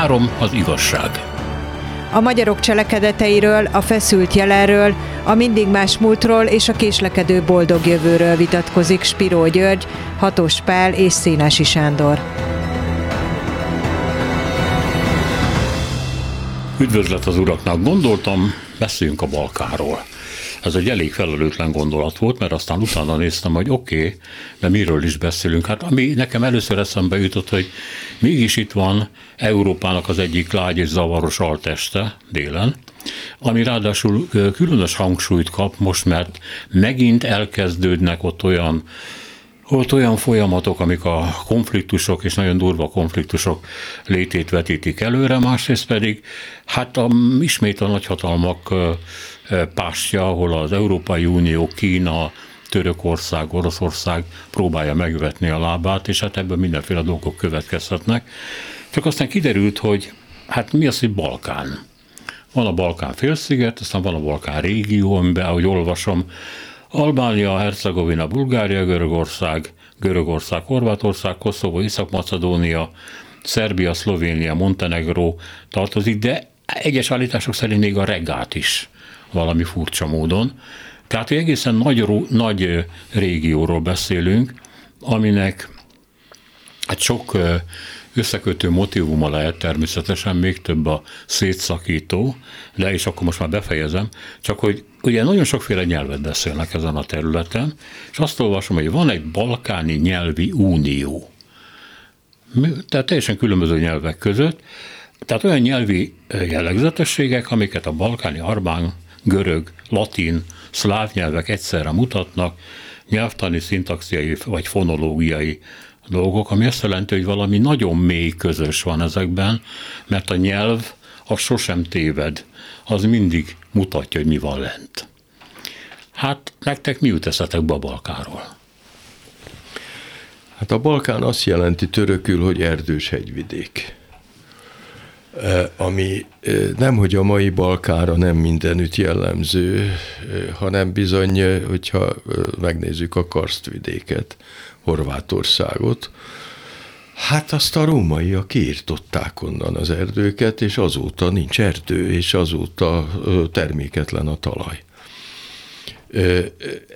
Három az igazság. A magyarok cselekedeteiről, a feszült jelenről, a mindig más múltról és a késlekedő boldog jövőről vitatkozik Spiró György, Hatos Pál és Szénási Sándor. Üdvözlet az uraknak! Gondoltam, beszéljünk a Balkáról. Ez egy elég felelőtlen gondolat volt, mert aztán utána néztem, hogy oké, okay, de miről is beszélünk. Hát ami nekem először eszembe jutott, hogy mégis itt van Európának az egyik lágy és zavaros alteste délen, ami ráadásul különös hangsúlyt kap most, mert megint elkezdődnek ott olyan volt olyan folyamatok, amik a konfliktusok és nagyon durva konfliktusok létét vetítik előre, másrészt pedig hát a, ismét a nagyhatalmak pástja, ahol az Európai Unió, Kína, Törökország, Oroszország próbálja megvetni a lábát, és hát ebből mindenféle dolgok következhetnek. Csak aztán kiderült, hogy hát mi az, hogy Balkán. Van a Balkán félsziget, aztán van a Balkán régió, amiben, ahogy olvasom, Albánia, Hercegovina, Bulgária, Görögország, Görögország, Horvátország, Koszovó, Észak-Macedónia, Szerbia, Szlovénia, Montenegro tartozik, de egyes állítások szerint még a regát is valami furcsa módon. Tehát egy egészen nagy, nagy régióról beszélünk, aminek hát sok összekötő motivuma lehet természetesen, még több a szétszakító, de és akkor most már befejezem, csak hogy ugye nagyon sokféle nyelvet beszélnek ezen a területen, és azt olvasom, hogy van egy balkáni nyelvi unió. Tehát teljesen különböző nyelvek között, tehát olyan nyelvi jellegzetességek, amiket a balkáni arbán, görög, latin, szláv nyelvek egyszerre mutatnak, nyelvtani, szintaxiai vagy fonológiai dolgok, ami azt jelenti, hogy valami nagyon mély közös van ezekben, mert a nyelv az sosem téved, az mindig mutatja, hogy mi van lent. Hát nektek mi jut eszetek be a Balkáról? Hát a Balkán azt jelenti törökül, hogy erdős hegyvidék. E, ami e, nem, hogy a mai Balkára nem mindenütt jellemző, e, hanem bizony, hogyha megnézzük a karstvidéket, Horvátországot, Hát azt a rómaiak kiirtották onnan az erdőket, és azóta nincs erdő, és azóta terméketlen a talaj.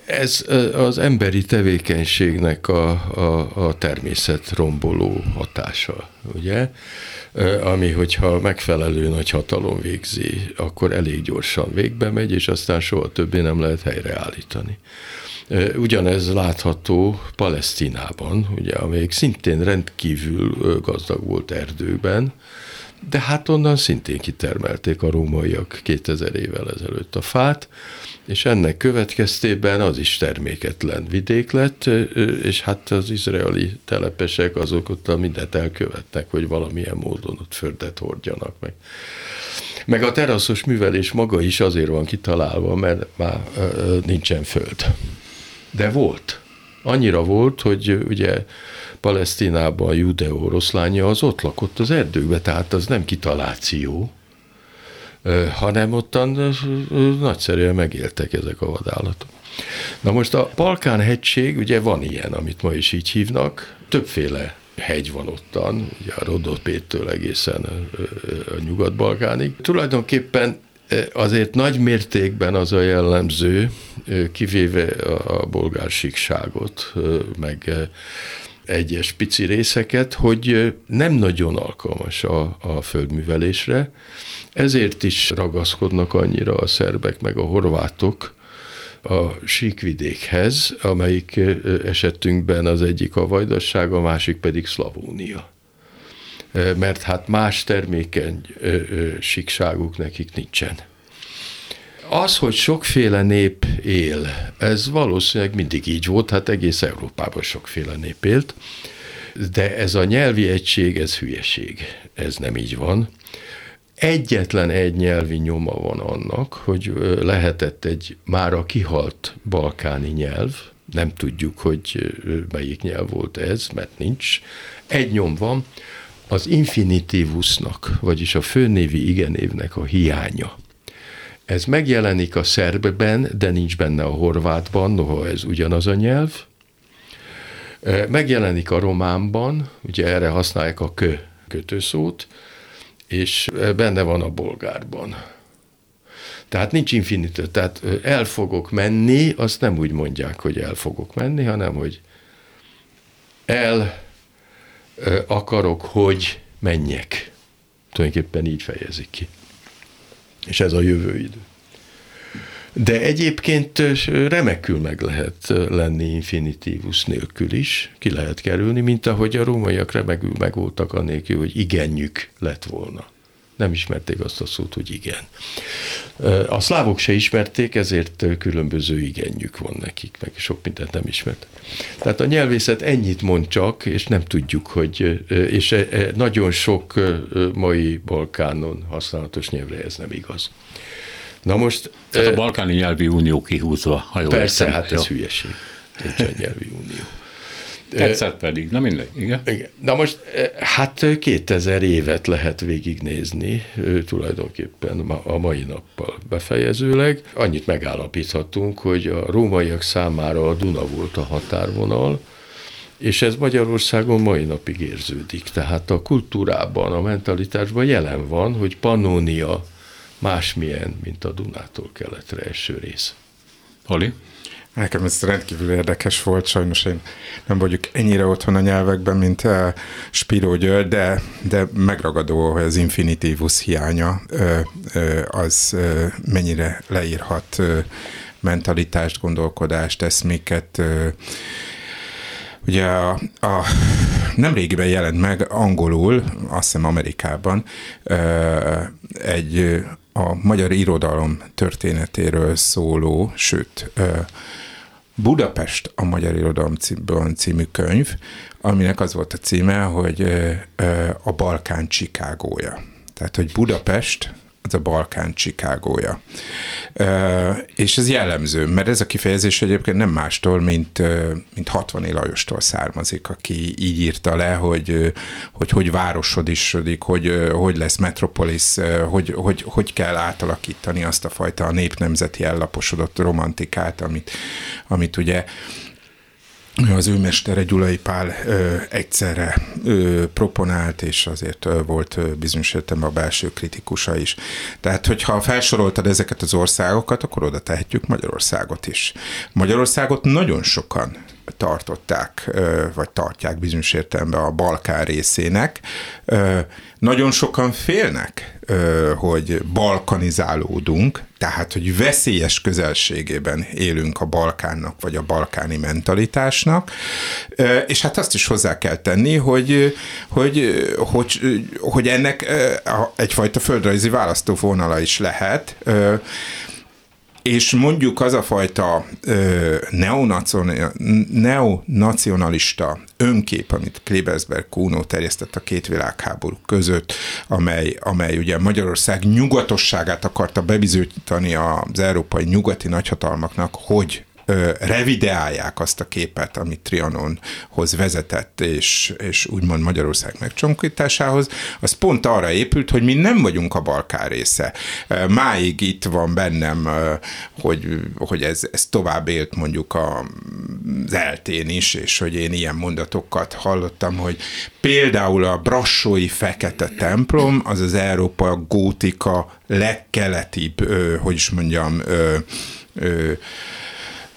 Ez az emberi tevékenységnek a, a, a természet romboló hatása, ugye? Ami, hogyha megfelelő nagy hatalom végzi, akkor elég gyorsan végbe megy, és aztán soha többé nem lehet helyreállítani. Ugyanez látható Palesztinában, ugye, amelyik szintén rendkívül gazdag volt erdőben, de hát onnan szintén kitermelték a rómaiak 2000 évvel ezelőtt a fát, és ennek következtében az is terméketlen vidék lett, és hát az izraeli telepesek azok ott mindent elkövettek, hogy valamilyen módon ott földet hordjanak meg. Meg a teraszos művelés maga is azért van kitalálva, mert már nincsen föld. De volt. Annyira volt, hogy ugye Palesztinában Judeo oroszlánja az ott lakott az erdőkbe, tehát az nem kitaláció, hanem ottan nagyszerűen megéltek ezek a vadállatok. Na most a Balkán hegység, ugye van ilyen, amit ma is így hívnak, többféle hegy van ottan, ugye a Rodopéttől egészen a Nyugat-Balkánig. Tulajdonképpen azért nagy mértékben az a jellemző, kivéve a bolgár síkságot, meg egyes pici részeket, hogy nem nagyon alkalmas a, a földművelésre, ezért is ragaszkodnak annyira a szerbek meg a horvátok a síkvidékhez, amelyik esetünkben az egyik a Vajdasság, a másik pedig Szlavónia. Mert hát más termékeny síkságuk nekik nincsen. Az, hogy sokféle nép él, ez valószínűleg mindig így volt, hát egész Európában sokféle nép élt, de ez a nyelvi egység, ez hülyeség. Ez nem így van. Egyetlen egy nyelvi nyoma van annak, hogy lehetett egy már a kihalt balkáni nyelv, nem tudjuk, hogy melyik nyelv volt ez, mert nincs. Egy nyom van, az infinitívusnak, vagyis a főnévi igenévnek a hiánya. Ez megjelenik a szerbben, de nincs benne a horvátban, noha ez ugyanaz a nyelv. Megjelenik a románban, ugye erre használják a kö kötőszót, és benne van a bolgárban. Tehát nincs infinitő. Tehát el fogok menni, azt nem úgy mondják, hogy el fogok menni, hanem hogy el akarok, hogy menjek. Tulajdonképpen így fejezik ki. És ez a jövő idő. De egyébként remekül meg lehet lenni infinitívus nélkül is, ki lehet kerülni, mint ahogy a rómaiak remekül megvoltak annélkül, hogy igenjük lett volna. Nem ismerték azt a szót, hogy igen. A szlávok se ismerték, ezért különböző igenjük van nekik, meg sok mindent nem ismert. Tehát a nyelvészet ennyit mond csak, és nem tudjuk, hogy, és nagyon sok mai Balkánon használatos nyelvre ez nem igaz. Na most... Tehát a Balkáni Nyelvi Unió kihúzva, ha jól Persze, értem. hát ez jó. hülyeség. Nincsen nyelvi unió. Egyszer pedig, na mindegy, igen. igen. Na most, hát 2000 évet lehet végignézni tulajdonképpen a mai nappal befejezőleg. Annyit megállapíthatunk, hogy a rómaiak számára a Duna volt a határvonal, és ez Magyarországon mai napig érződik. Tehát a kultúrában, a mentalitásban jelen van, hogy Pannonia másmilyen, mint a Dunától keletre eső rész. Oli? Nekem ez rendkívül érdekes volt, sajnos én nem vagyok ennyire otthon a nyelvekben, mint uh, Spiro György, de, de megragadó, hogy az infinitívus hiánya uh, uh, az mennyire leírhat mentalitást, gondolkodást, eszméket. Ugye a, a nemrégiben jelent meg angolul, azt hiszem Amerikában, egy a magyar irodalom történetéről szóló, sőt, Budapest a Magyar Irodalom című könyv, aminek az volt a címe, hogy a Balkán Csikágója. Tehát, hogy Budapest az a Balkán Csikágója. És ez jellemző, mert ez a kifejezés egyébként nem mástól, mint, mint 60 Lajostól származik, aki így írta le, hogy hogy, hogy városodisodik, hogy, hogy lesz metropolis, hogy, hogy, hogy kell átalakítani azt a fajta népnemzeti ellaposodott romantikát, amit, amit ugye az ő mestere Gyulai Pál ö, egyszerre ö, proponált, és azért ö, volt ö, bizonyos a belső kritikusa is. Tehát, hogyha felsoroltad ezeket az országokat, akkor oda tehetjük Magyarországot is. Magyarországot nagyon sokan tartották, vagy tartják bizonyos értelemben a Balkán részének. Nagyon sokan félnek, hogy balkanizálódunk, tehát, hogy veszélyes közelségében élünk a Balkánnak, vagy a balkáni mentalitásnak, és hát azt is hozzá kell tenni, hogy, hogy, hogy, hogy ennek egyfajta földrajzi választóvonala is lehet, és mondjuk az a fajta ö, neonacionalista önkép, amit Klebersberg Kuno terjesztett a két világháború között, amely, amely ugye Magyarország nyugatosságát akarta bebizonyítani az európai nyugati nagyhatalmaknak, hogy revideálják azt a képet, amit Trianonhoz vezetett, és, és úgymond Magyarország megcsonkításához, az pont arra épült, hogy mi nem vagyunk a Balkán része. Máig itt van bennem, hogy, hogy ez, ez tovább élt mondjuk az eltén is, és hogy én ilyen mondatokat hallottam, hogy például a brassói fekete templom, az az Európa gótika legkeletibb, hogy is mondjam,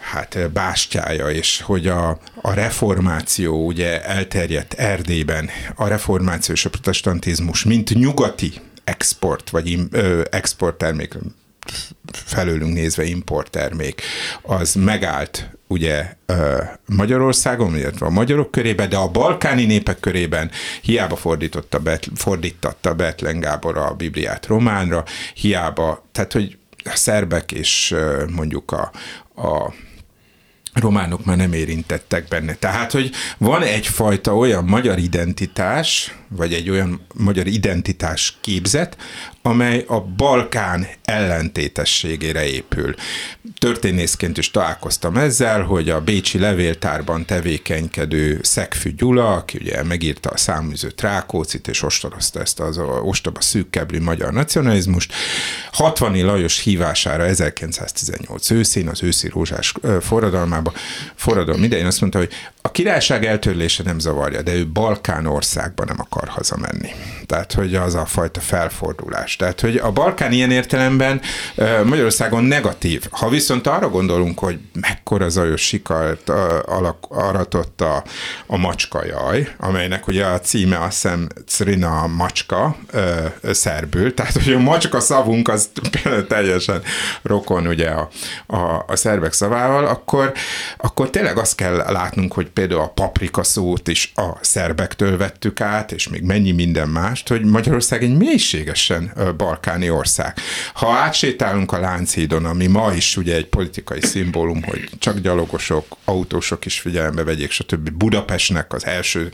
hát bástyája, és hogy a, a reformáció ugye elterjedt Erdélyben, a reformáció és a protestantizmus, mint nyugati export, vagy exporttermék, felőlünk nézve importtermék, az megállt ugye Magyarországon, illetve a magyarok körében, de a balkáni népek körében hiába fordította, fordítatta Betlen Gábor a Bibliát románra, hiába, tehát hogy a szerbek és mondjuk a, a románok már nem érintettek benne. Tehát, hogy van egyfajta olyan magyar identitás, vagy egy olyan magyar identitás képzet, amely a Balkán ellentétességére épül. Történészként is találkoztam ezzel, hogy a Bécsi levéltárban tevékenykedő Szegfű Gyula, aki ugye megírta a száműző Trákócit, és ostorozta ezt az ostoba szűkkeblű magyar nacionalizmust, 60 Lajos hívására 1918 őszén, az őszi rózsás forradalmába, forradalom idején azt mondta, hogy a királyság eltörlése nem zavarja, de ő Balkán országban nem akar hazamenni. Tehát, hogy az a fajta felfordulás. Tehát, hogy a Balkán ilyen értelemben Magyarországon negatív. Ha viszont arra gondolunk, hogy mekkora zajos sikart aratott a, a macska jaj, amelynek ugye a címe azt hiszem Crina macska szerbül, tehát hogy a macska szavunk az teljesen rokon ugye a, a, a szerbek szavával, akkor, akkor tényleg azt kell látnunk, hogy például a paprika szót is a szerbektől vettük át, és még mennyi minden mást, hogy Magyarország egy mélységesen balkáni ország. Ha átsétálunk a Lánchídon, ami ma is ugye egy politikai szimbólum, hogy csak gyalogosok, autósok is figyelembe vegyék, stb. Budapestnek az első,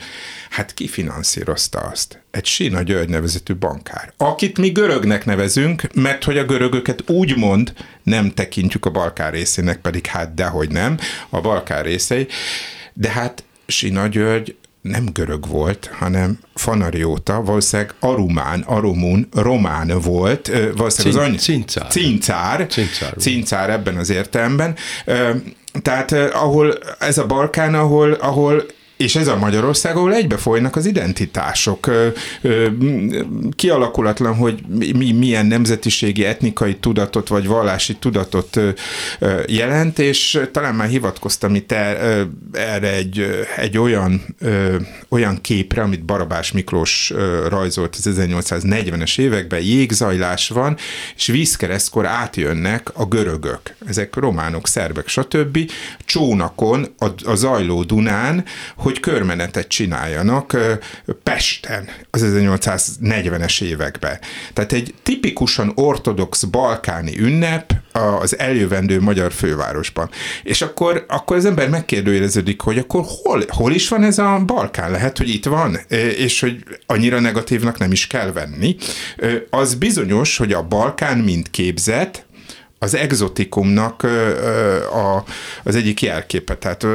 hát ki finanszírozta azt? Egy Sina György nevezetű bankár, akit mi görögnek nevezünk, mert hogy a görögöket úgymond nem tekintjük a Balkán részének, pedig hát dehogy nem, a Balkán részei, de hát Sina György nem görög volt, hanem fanarióta, valószínűleg arumán, arumun, román volt, valószínűleg az any... Cincár. Cincár. Cincár. Cincár ebben az értelemben. Tehát ahol ez a Balkán, ahol, ahol és ez a Magyarország, ahol egybefolynak az identitások. Kialakulatlan, hogy mi, milyen nemzetiségi, etnikai tudatot vagy vallási tudatot jelent, és talán már hivatkoztam itt erre egy, egy olyan, olyan képre, amit Barabás Miklós rajzolt az 1840-es években, jégzajlás van, és vízkeresztkor átjönnek a görögök. Ezek románok, szerbek, stb. Csónakon, a, a zajló Dunán, hogy körmenetet csináljanak Pesten az 1840-es években. Tehát egy tipikusan ortodox balkáni ünnep az eljövendő magyar fővárosban. És akkor, akkor az ember megkérdőjeleződik, hogy akkor hol, hol is van ez a Balkán? Lehet, hogy itt van, és hogy annyira negatívnak nem is kell venni. Az bizonyos, hogy a Balkán mint képzet, az exotikumnak a, az egyik jelképe. Tehát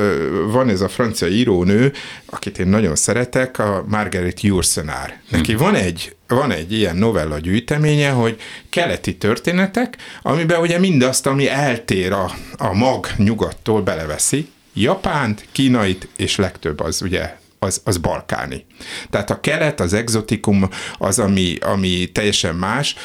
van ez a francia írónő, akit én nagyon szeretek, a Margaret Yourcenar. Neki van egy van egy ilyen novella gyűjteménye, hogy keleti történetek, amiben ugye mindazt, ami eltér a, a mag nyugattól beleveszi, Japánt, Kínait, és legtöbb az ugye az, az balkáni. Tehát a kelet, az exotikum az, ami, ami teljesen más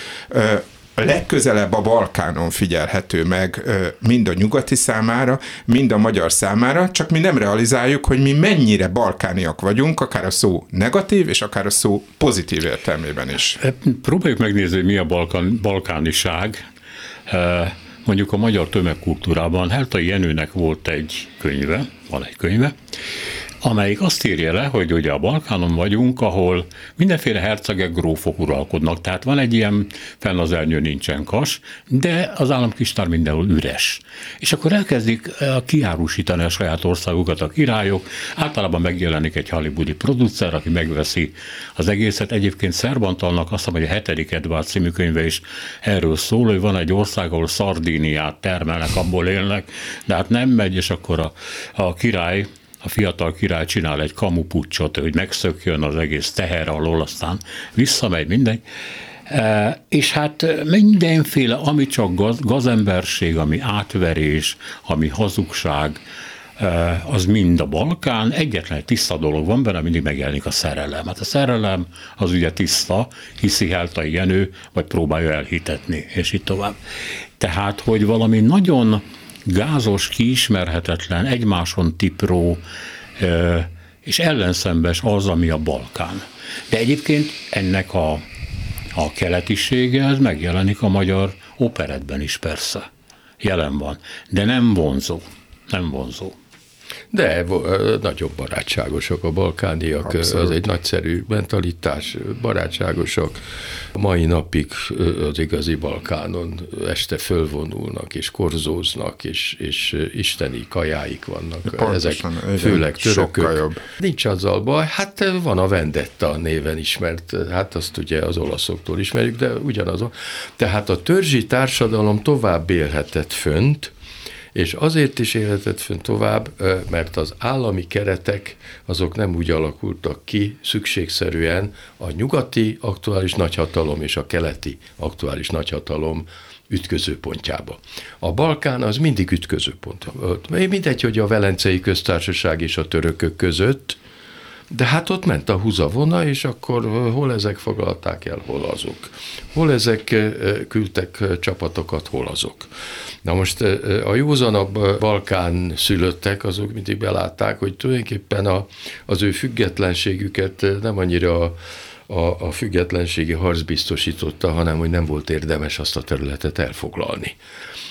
legközelebb a Balkánon figyelhető meg mind a nyugati számára, mind a magyar számára, csak mi nem realizáljuk, hogy mi mennyire balkániak vagyunk, akár a szó negatív, és akár a szó pozitív értelmében is. E, próbáljuk megnézni, hogy mi a balkán, balkániság. Mondjuk a magyar tömegkultúrában Heltai Jenőnek volt egy könyve, van egy könyve, amelyik azt írja le, hogy ugye a Balkánon vagyunk, ahol mindenféle hercegek, grófok uralkodnak, tehát van egy ilyen fenn az ernyő nincsen kas, de az államkistár mindenhol üres. És akkor elkezdik eh, kiárusítani a saját országukat a királyok, általában megjelenik egy hollywoodi producer, aki megveszi az egészet. Egyébként Szerbantalnak azt mondom, hogy a hetedik Edward című könyve is erről szól, hogy van egy ország, ahol szardíniát termelnek, abból élnek, de hát nem megy, és akkor a, a király a fiatal király csinál egy kamupucsot, hogy megszökjön az egész teher alól, aztán visszamegy minden. E, és hát mindenféle, ami csak gaz, gazemberség, ami átverés, ami hazugság, e, az mind a Balkán. Egyetlen egy tiszta dolog van benne, mindig megjelenik a szerelem. Hát a szerelem az ugye tiszta, hiszi Heltai Jenő, vagy próbálja elhitetni, és így tovább. Tehát, hogy valami nagyon gázos, kiismerhetetlen, egymáson tipró és ellenszembes az, ami a Balkán. De egyébként ennek a, a keletisége, ez megjelenik a magyar operetben is persze. Jelen van. De nem vonzó. Nem vonzó. De nagyobb barátságosak a balkániak, Abszolút. az egy nagyszerű mentalitás, barátságosak. A mai napig az igazi Balkánon este fölvonulnak, és korzóznak, és, és isteni kajáik vannak. Pontosan, Ezek igen, főleg törökök. Jobb. Nincs azzal baj, hát van a Vendetta néven ismert, hát azt ugye az olaszoktól ismerjük, de ugyanazon. Tehát a törzsi társadalom tovább élhetett fönt, és azért is élhetett fönn tovább, mert az állami keretek azok nem úgy alakultak ki szükségszerűen a nyugati aktuális nagyhatalom és a keleti aktuális nagyhatalom ütközőpontjába. A Balkán az mindig ütközőpont. Mindegy, hogy a Velencei Köztársaság és a törökök között, de hát ott ment a húzavona, és akkor hol ezek foglalták el, hol azok. Hol ezek küldtek csapatokat, hol azok. Na most a józanabb Balkán szülöttek, azok mindig belátták, hogy tulajdonképpen a, az ő függetlenségüket nem annyira a, a, függetlenségi harc biztosította, hanem hogy nem volt érdemes azt a területet elfoglalni.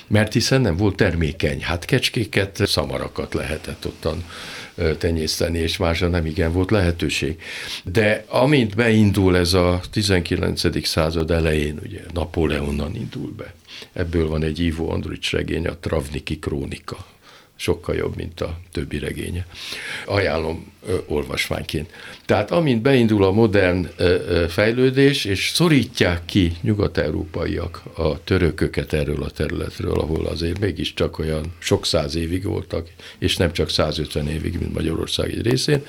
Mert hiszen nem volt termékeny. Hát kecskéket, szamarakat lehetett ottan tenyészteni, és másra nem igen volt lehetőség. De amint beindul ez a 19. század elején, ugye Napóleonnan indul be, ebből van egy Ivo Andrics regény, a Travniki krónika, sokkal jobb, mint a többi regénye. Ajánlom ö, olvasmányként. Tehát amint beindul a modern ö, ö, fejlődés, és szorítják ki nyugat-európaiak a törököket erről a területről, ahol azért mégiscsak olyan sok száz évig voltak, és nem csak 150 évig, mint Magyarország egy részén,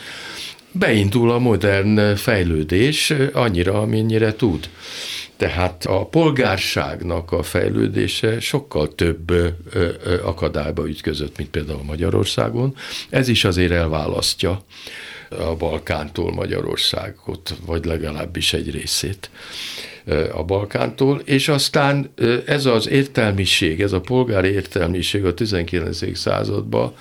beindul a modern fejlődés annyira, amennyire tud. Tehát a polgárságnak a fejlődése sokkal több akadályba ütközött, mint például Magyarországon. Ez is azért elválasztja a Balkántól Magyarországot, vagy legalábbis egy részét a Balkántól, és aztán ez az értelmiség, ez a polgári értelmiség a 19. században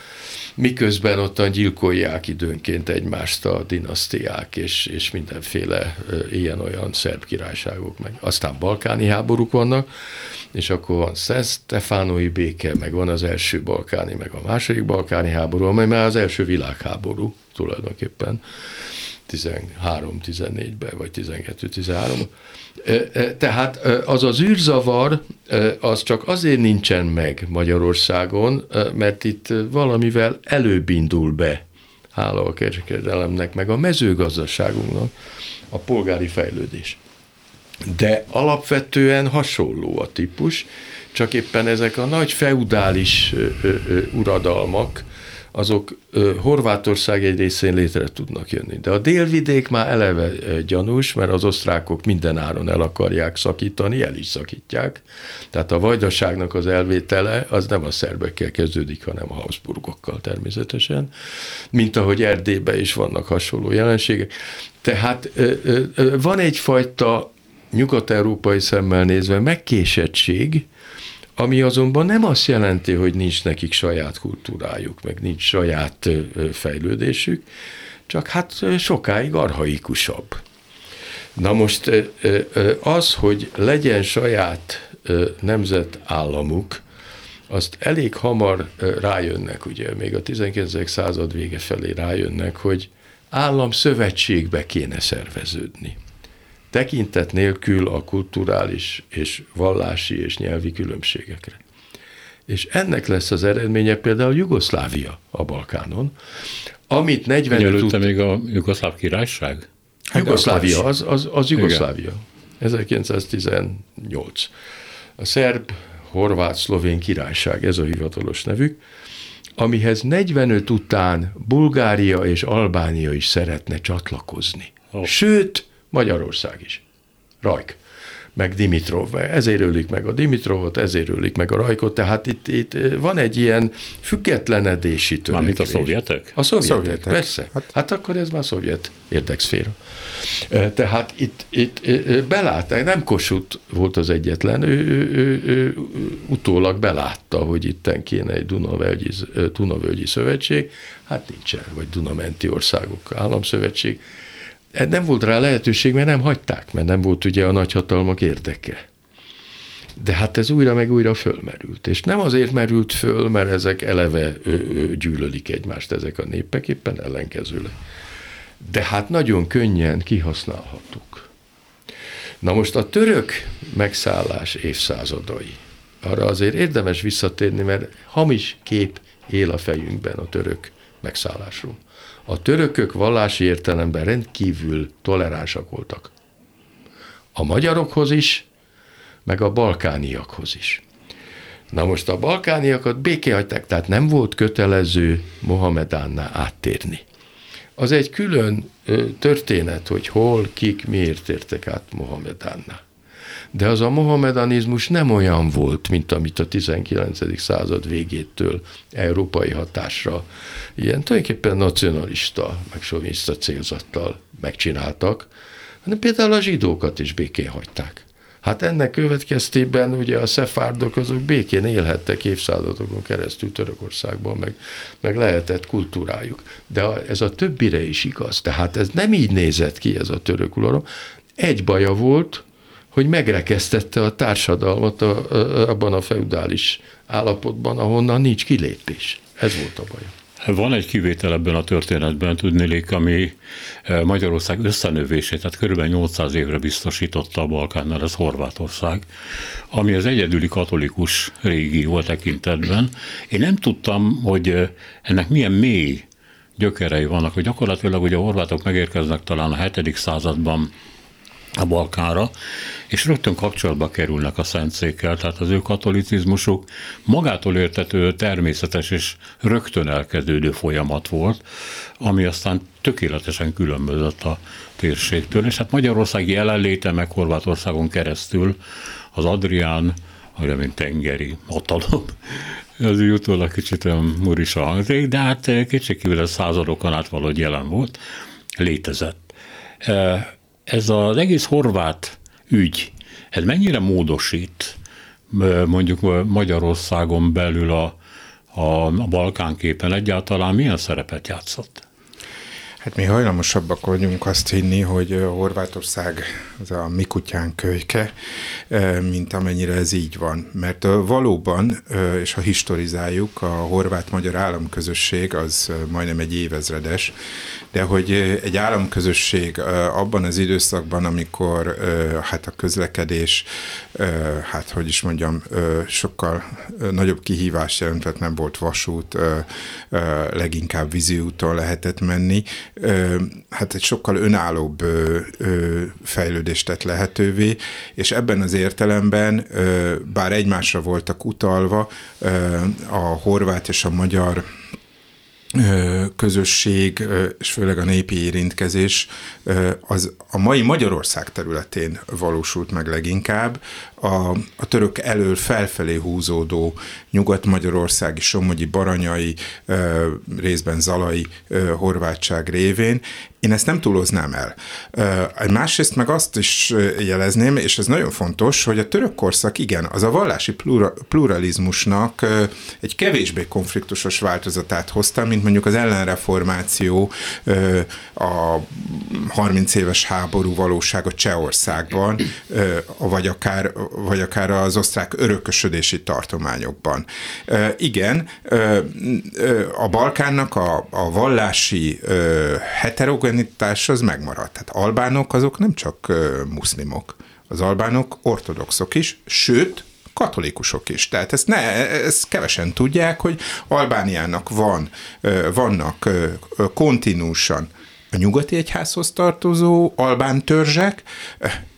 miközben ottan gyilkolják időnként egymást a dinasztiák, és, és mindenféle ilyen-olyan szerb királyságok, meg aztán balkáni háborúk vannak, és akkor van Szent Stefánói béke, meg van az első balkáni, meg a második balkáni háború, amely már az első világháború tulajdonképpen 13-14-ben, vagy 12-13. Tehát az az űrzavar, az csak azért nincsen meg Magyarországon, mert itt valamivel előbb indul be, hála a kereskedelemnek, meg a mezőgazdaságunknak a polgári fejlődés. De alapvetően hasonló a típus, csak éppen ezek a nagy feudális uradalmak, azok Horvátország egy részén létre tudnak jönni. De a délvidék már eleve gyanús, mert az osztrákok minden áron el akarják szakítani, el is szakítják. Tehát a vajdaságnak az elvétele az nem a szerbekkel kezdődik, hanem a Habsburgokkal természetesen, mint ahogy Erdélyben is vannak hasonló jelenségek. Tehát van egyfajta nyugat-európai szemmel nézve megkésettség, ami azonban nem azt jelenti, hogy nincs nekik saját kultúrájuk, meg nincs saját fejlődésük, csak hát sokáig arhaikusabb. Na most az, hogy legyen saját nemzetállamuk, azt elég hamar rájönnek, ugye még a 19. század vége felé rájönnek, hogy állam szövetségbe kéne szerveződni tekintet nélkül a kulturális és vallási és nyelvi különbségekre. És ennek lesz az eredménye például Jugoszlávia a Balkánon, amit 40 Előtte tud... még a Jugoszláv királyság? Hát Jugoszlávia, az, az, az Jugoszlávia. 1918. A szerb, horvát, szlovén királyság, ez a hivatalos nevük, amihez 45 után Bulgária és Albánia is szeretne csatlakozni. Oh. Sőt, Magyarország is. Rajk meg Dimitrov. Ezért ölik meg a Dimitrovot, ezért ölik meg a Rajkot, tehát itt, itt van egy ilyen függetlenedési törekvés. Mármint a szovjetek? A szovjetek, a szovjetek. persze. Hát, hát akkor ez már szovjet érdekszféra. Tehát itt, itt belátták, nem Kossuth volt az egyetlen, ő, ő, ő, ő utólag belátta, hogy itten kéne egy Dunavölgyi, Dunavölgyi Szövetség, hát nincsen, vagy Dunamenti Országok Államszövetség, nem volt rá lehetőség, mert nem hagyták, mert nem volt ugye a nagyhatalmak érdeke. De hát ez újra meg újra fölmerült. És nem azért merült föl, mert ezek eleve ő, ő, gyűlölik egymást, ezek a népek, éppen ellenkezőleg. De hát nagyon könnyen kihasználhatók. Na most a török megszállás évszázadai, arra azért érdemes visszatérni, mert hamis kép él a fejünkben a török megszállásról a törökök vallási értelemben rendkívül toleránsak voltak. A magyarokhoz is, meg a balkániakhoz is. Na most a balkániakat békéhagyták, tehát nem volt kötelező Mohamedánná áttérni. Az egy külön történet, hogy hol, kik, miért tértek át Mohamedánná. De az a mohamedanizmus nem olyan volt, mint amit a 19. század végétől európai hatásra ilyen tulajdonképpen nacionalista, meg sovinista célzattal megcsináltak, hanem például a zsidókat is békén hagyták. Hát ennek következtében ugye a szefárdok azok békén élhettek évszázadokon keresztül Törökországban, meg, meg lehetett kultúrájuk. De ez a többire is igaz. Tehát ez nem így nézett ki ez a török uralom. Egy baja volt, hogy megrekesztette a társadalmat a, a, abban a feudális állapotban, ahonnan nincs kilépés. Ez volt a baja. Van egy kivétel ebben a történetben, tudnélik, ami eh, Magyarország összenövését, tehát körülbelül 800 évre biztosította a Balkánnal, ez Horvátország, ami az egyedüli katolikus régió tekintetben. Én nem tudtam, hogy eh, ennek milyen mély gyökerei vannak, hogy gyakorlatilag ugye a horvátok megérkeznek talán a 7. században a Balkánra, és rögtön kapcsolatba kerülnek a szentszékkel, tehát az ő katolicizmusuk magától értető, természetes és rögtön elkezdődő folyamat volt, ami aztán tökéletesen különbözött a térségtől, és hát Magyarország jelenléte meg Horvátországon keresztül az Adrián, olyan, mint tengeri hatalom, az utólag kicsit olyan murisa hangzik, de hát kétségkívül ez századokon át valahogy jelen volt, létezett. Ez az egész horvát ügy, ez mennyire módosít mondjuk Magyarországon belül a, a, a Balkánképen egyáltalán milyen szerepet játszott? Hát mi hajlamosabbak vagyunk azt hinni, hogy Horvátország az a mi kutyán kölyke, mint amennyire ez így van. Mert valóban, és ha historizáljuk, a horvát-magyar államközösség az majdnem egy évezredes, de hogy egy államközösség abban az időszakban, amikor hát a közlekedés, hát hogy is mondjam, sokkal nagyobb kihívást jelentett, nem volt vasút, leginkább vízi úton lehetett menni, hát egy sokkal önállóbb fejlődést tett lehetővé, és ebben az értelemben, bár egymásra voltak utalva, a horvát és a magyar közösség, és főleg a népi érintkezés az a mai Magyarország területén valósult meg leginkább, a, a török elől felfelé húzódó nyugat-magyarországi, somogyi, baranyai, részben zalai horvátság révén. Én ezt nem túloznám el. Másrészt meg azt is jelezném, és ez nagyon fontos, hogy a török korszak igen, az a vallási plura, pluralizmusnak egy kevésbé konfliktusos változatát hozta, mint mondjuk az ellenreformáció, a 30 éves háború valósága Csehországban, vagy akár vagy akár az osztrák örökösödési tartományokban. Igen, a Balkánnak a, a vallási heterogenitás az megmaradt. Tehát albánok azok nem csak muszlimok. Az albánok ortodoxok is, sőt, katolikusok is. Tehát ezt, ne, ezt kevesen tudják, hogy Albániának van, vannak kontinúsan a nyugati egyházhoz tartozó albán törzsek,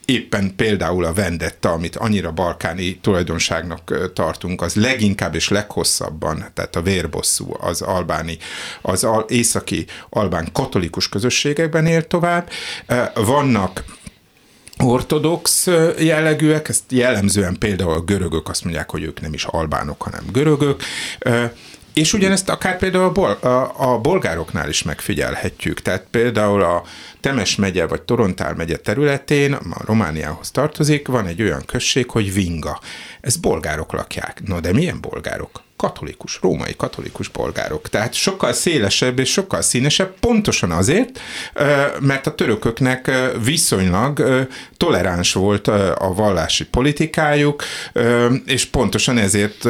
éppen például a vendetta, amit annyira balkáni tulajdonságnak tartunk, az leginkább és leghosszabban, tehát a vérbosszú, az albáni, az al- északi albán katolikus közösségekben él tovább. Vannak ortodox jellegűek, ezt jellemzően például a görögök azt mondják, hogy ők nem is albánok, hanem görögök, és ugyanezt akár például a, bol- a, a bolgároknál is megfigyelhetjük. Tehát például a Temes megye vagy Torontál megye területén, a Romániához tartozik, van egy olyan község, hogy Vinga. Ez bolgárok lakják. No, de milyen bolgárok? Katolikus, római katolikus bolgárok. Tehát sokkal szélesebb és sokkal színesebb, pontosan azért, mert a törököknek viszonylag toleráns volt a vallási politikájuk, és pontosan ezért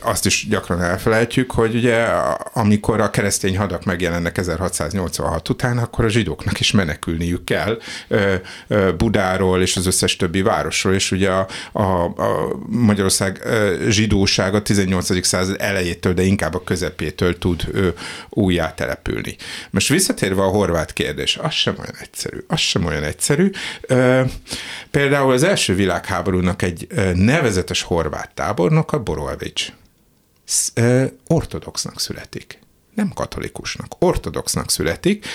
azt is gyakran elfelejtjük, hogy ugye amikor a keresztény hadak megjelennek 1686 után, akkor a zsidóknak is menekülniük kell Budáról és az összes többi városról, és ugye a, a, a Magyarország zsidósága 18. század elejétől, de inkább a közepétől tud ő, újjá települni. Most visszatérve a horvát kérdés, az sem olyan egyszerű. Az sem olyan egyszerű. Például az első világháborúnak egy nevezetes horvát tábornok, a Borovics, ortodoxnak születik. nem katolikusnak, ortodoxnak születik,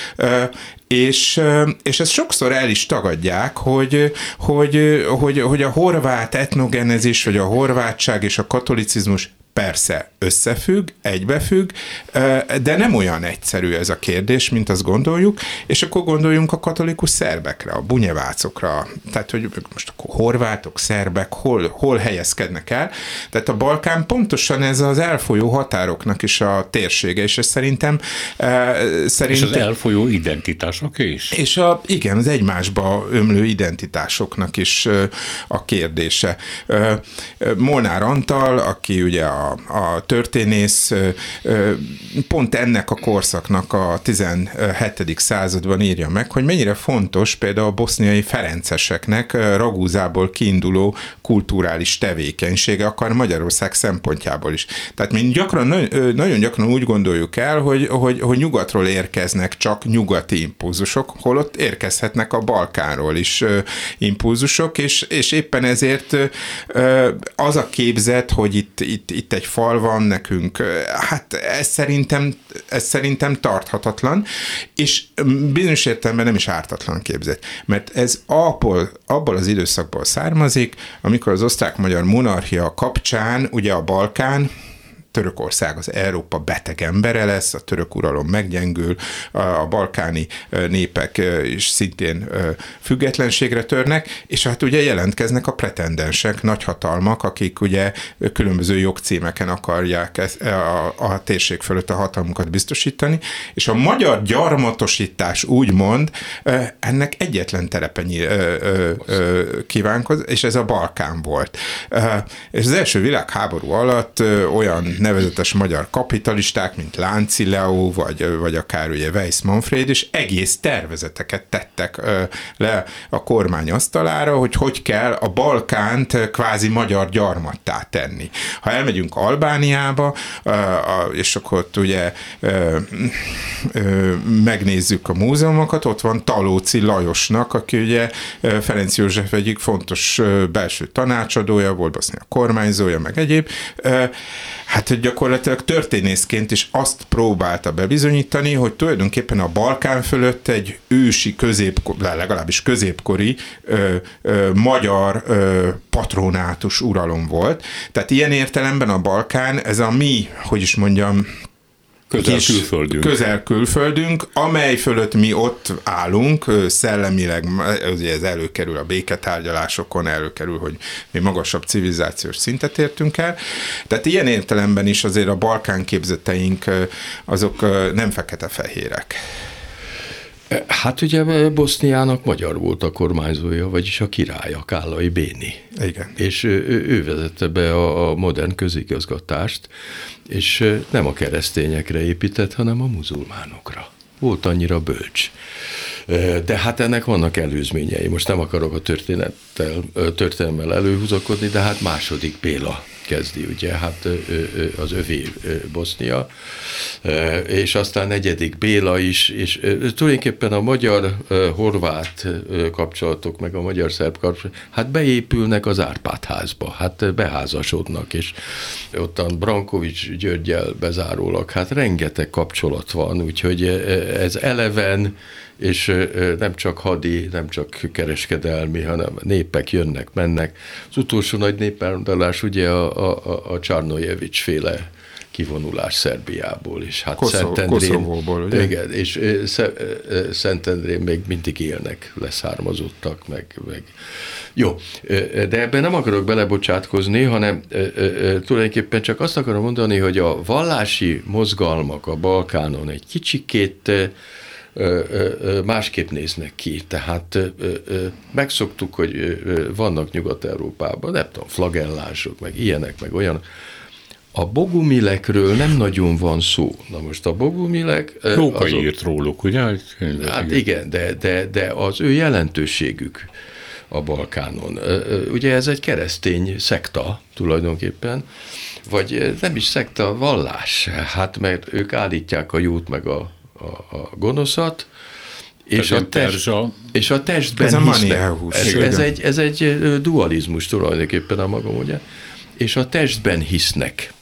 és, és ezt sokszor el is tagadják, hogy, hogy, hogy, hogy a horvát etnogenezis, vagy a horvátság és a katolicizmus persze összefügg, egybefügg, de nem olyan egyszerű ez a kérdés, mint azt gondoljuk, és akkor gondoljunk a katolikus szerbekre, a bunyevácokra, tehát hogy most akkor horvátok, szerbek, hol, hol helyezkednek el, tehát a Balkán pontosan ez az elfolyó határoknak is a térsége, és ez szerintem... szerintem és az elfolyó identitások is. És a, igen, az egymásba ömlő identitásoknak is a kérdése. Molnár Antal, aki ugye a a, történész pont ennek a korszaknak a 17. században írja meg, hogy mennyire fontos például a boszniai ferenceseknek Ragúzából kiinduló kulturális tevékenysége, akar Magyarország szempontjából is. Tehát mi gyakran, nagyon gyakran úgy gondoljuk el, hogy, hogy, hogy nyugatról érkeznek csak nyugati impulzusok, holott érkezhetnek a Balkánról is impulzusok, és, és éppen ezért az a képzet, hogy itt, itt, itt egy fal van nekünk, hát ez szerintem, ez szerintem tarthatatlan, és bizonyos értelemben nem is ártatlan képzet, mert ez abból, abból az időszakból származik, amikor az osztrák-magyar monarchia kapcsán, ugye a Balkán, Törökország az Európa beteg embere lesz, a török uralom meggyengül, a balkáni népek is szintén függetlenségre törnek, és hát ugye jelentkeznek a pretendensek, nagyhatalmak, akik ugye különböző jogcímeken akarják a, térség fölött a hatalmukat biztosítani, és a magyar gyarmatosítás úgymond ennek egyetlen terepenyi kívánkoz, és ez a Balkán volt. És az első világháború alatt olyan nevezetes magyar kapitalisták, mint Lánci Leo, vagy, vagy akár ugye Weiss Manfred, és egész tervezeteket tettek le a kormány asztalára, hogy hogy kell a Balkánt kvázi magyar gyarmattá tenni. Ha elmegyünk Albániába, és akkor ott ugye megnézzük a múzeumokat, ott van Talóci Lajosnak, aki ugye Ferenc József egyik fontos belső tanácsadója, volt a kormányzója, meg egyéb. Hát hogy gyakorlatilag történészként is azt próbálta bebizonyítani, hogy tulajdonképpen a Balkán fölött egy ősi, közép, legalábbis középkori ö, ö, magyar ö, patronátus uralom volt. Tehát ilyen értelemben a Balkán, ez a mi, hogy is mondjam, közel külföldünk. közel külföldünk, amely fölött mi ott állunk, szellemileg ugye ez előkerül a béketárgyalásokon, előkerül, hogy mi magasabb civilizációs szintet értünk el. Tehát ilyen értelemben is azért a Balkán képzeteink azok nem fekete-fehérek. Hát ugye Boszniának magyar volt a kormányzója, vagyis a királya, Kállai Béni. Igen. És ő, ő vezette be a, a modern közigazgatást, és nem a keresztényekre épített, hanem a muzulmánokra. Volt annyira bölcs. De hát ennek vannak előzményei. Most nem akarok a történettel, történelmmel előhúzakodni, de hát második Béla kezdi, ugye, hát az övé Bosznia, és aztán negyedik Béla is, és tulajdonképpen a magyar-horvát kapcsolatok, meg a magyar-szerb kapcsolatok, hát beépülnek az Árpád házba, hát beházasodnak, és ottan Brankovics Györgyel bezárólag, hát rengeteg kapcsolat van, úgyhogy ez eleven, és nem csak hadi, nem csak kereskedelmi, hanem népek jönnek, mennek. Az utolsó nagy népáramdalás ugye a, a, a Csarnojevics féle kivonulás Szerbiából, és hát Koszov, Szentendrén, Koszovóból, ugye? Igen, és Szentendrén még mindig élnek leszármazottak, meg, meg jó, de ebben nem akarok belebocsátkozni, hanem tulajdonképpen csak azt akarom mondani, hogy a vallási mozgalmak a Balkánon egy kicsikét másképp néznek ki. Tehát megszoktuk, hogy vannak Nyugat-Európában, nem tudom, flagellások, meg ilyenek, meg olyan. A bogumilekről nem nagyon van szó. Na most a bogumilek... Róka azok, írt róluk, ugye? Hát igen, de, de, de az ő jelentőségük a Balkánon. Ugye ez egy keresztény szekta tulajdonképpen, vagy nem is szekta, vallás. Hát mert ők állítják a jót meg a a, a gonoszat, és a, test, és a testben ez a hisznek. Ez, ez, egy, ez egy dualizmus tulajdonképpen a magam, ugye? És a testben hisznek.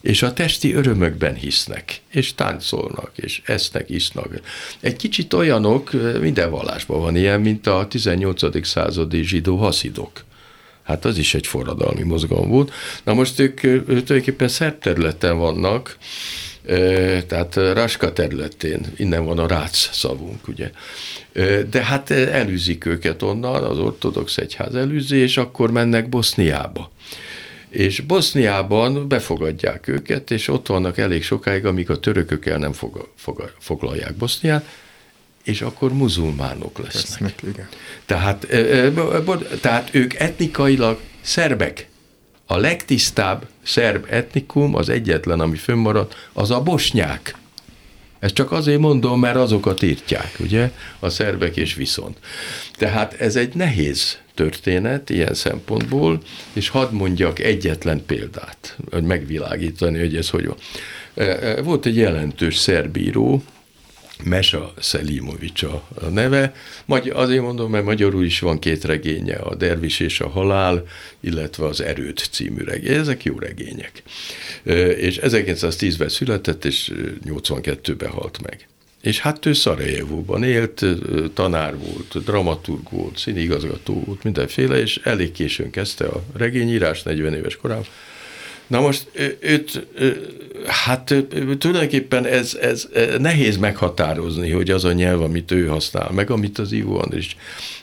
és a testi örömökben hisznek, és táncolnak, és esznek, isznak. Egy kicsit olyanok, minden vallásban van ilyen, mint a 18. századi zsidó haszidok. Hát az is egy forradalmi mozgalom volt. Na most ők, ők tulajdonképpen szerterületen vannak, tehát Raska területén, innen van a rác szavunk, ugye. De hát elűzik őket onnan, az ortodox egyház elűzi, és akkor mennek Boszniába. És Boszniában befogadják őket, és ott vannak elég sokáig, amíg a törökök el nem fog, fog, foglalják Boszniát, és akkor muzulmánok lesznek. lesznek igen. Tehát, tehát ők etnikailag szerbek. A legtisztább szerb etnikum, az egyetlen, ami fönnmaradt, az a bosnyák. Ezt csak azért mondom, mert azokat írtják, ugye, a szerbek és viszont. Tehát ez egy nehéz történet ilyen szempontból, és hadd mondjak egyetlen példát, hogy megvilágítani, hogy ez hogy van. Volt egy jelentős szerbíró, Mesa Szelimovics a neve. Azért mondom, mert magyarul is van két regénye, a Dervis és a Halál, illetve az Erőt című regény. Ezek jó regények. És 1910-ben született, és 82-ben halt meg. És hát ő Szarajevóban élt, tanár volt, dramaturg volt, színigazgató volt, mindenféle, és elég későn kezdte a regényírás, 40 éves korában. Na most őt, hát tulajdonképpen ez, ez nehéz meghatározni, hogy az a nyelv, amit ő használ, meg amit az Ivo Andris.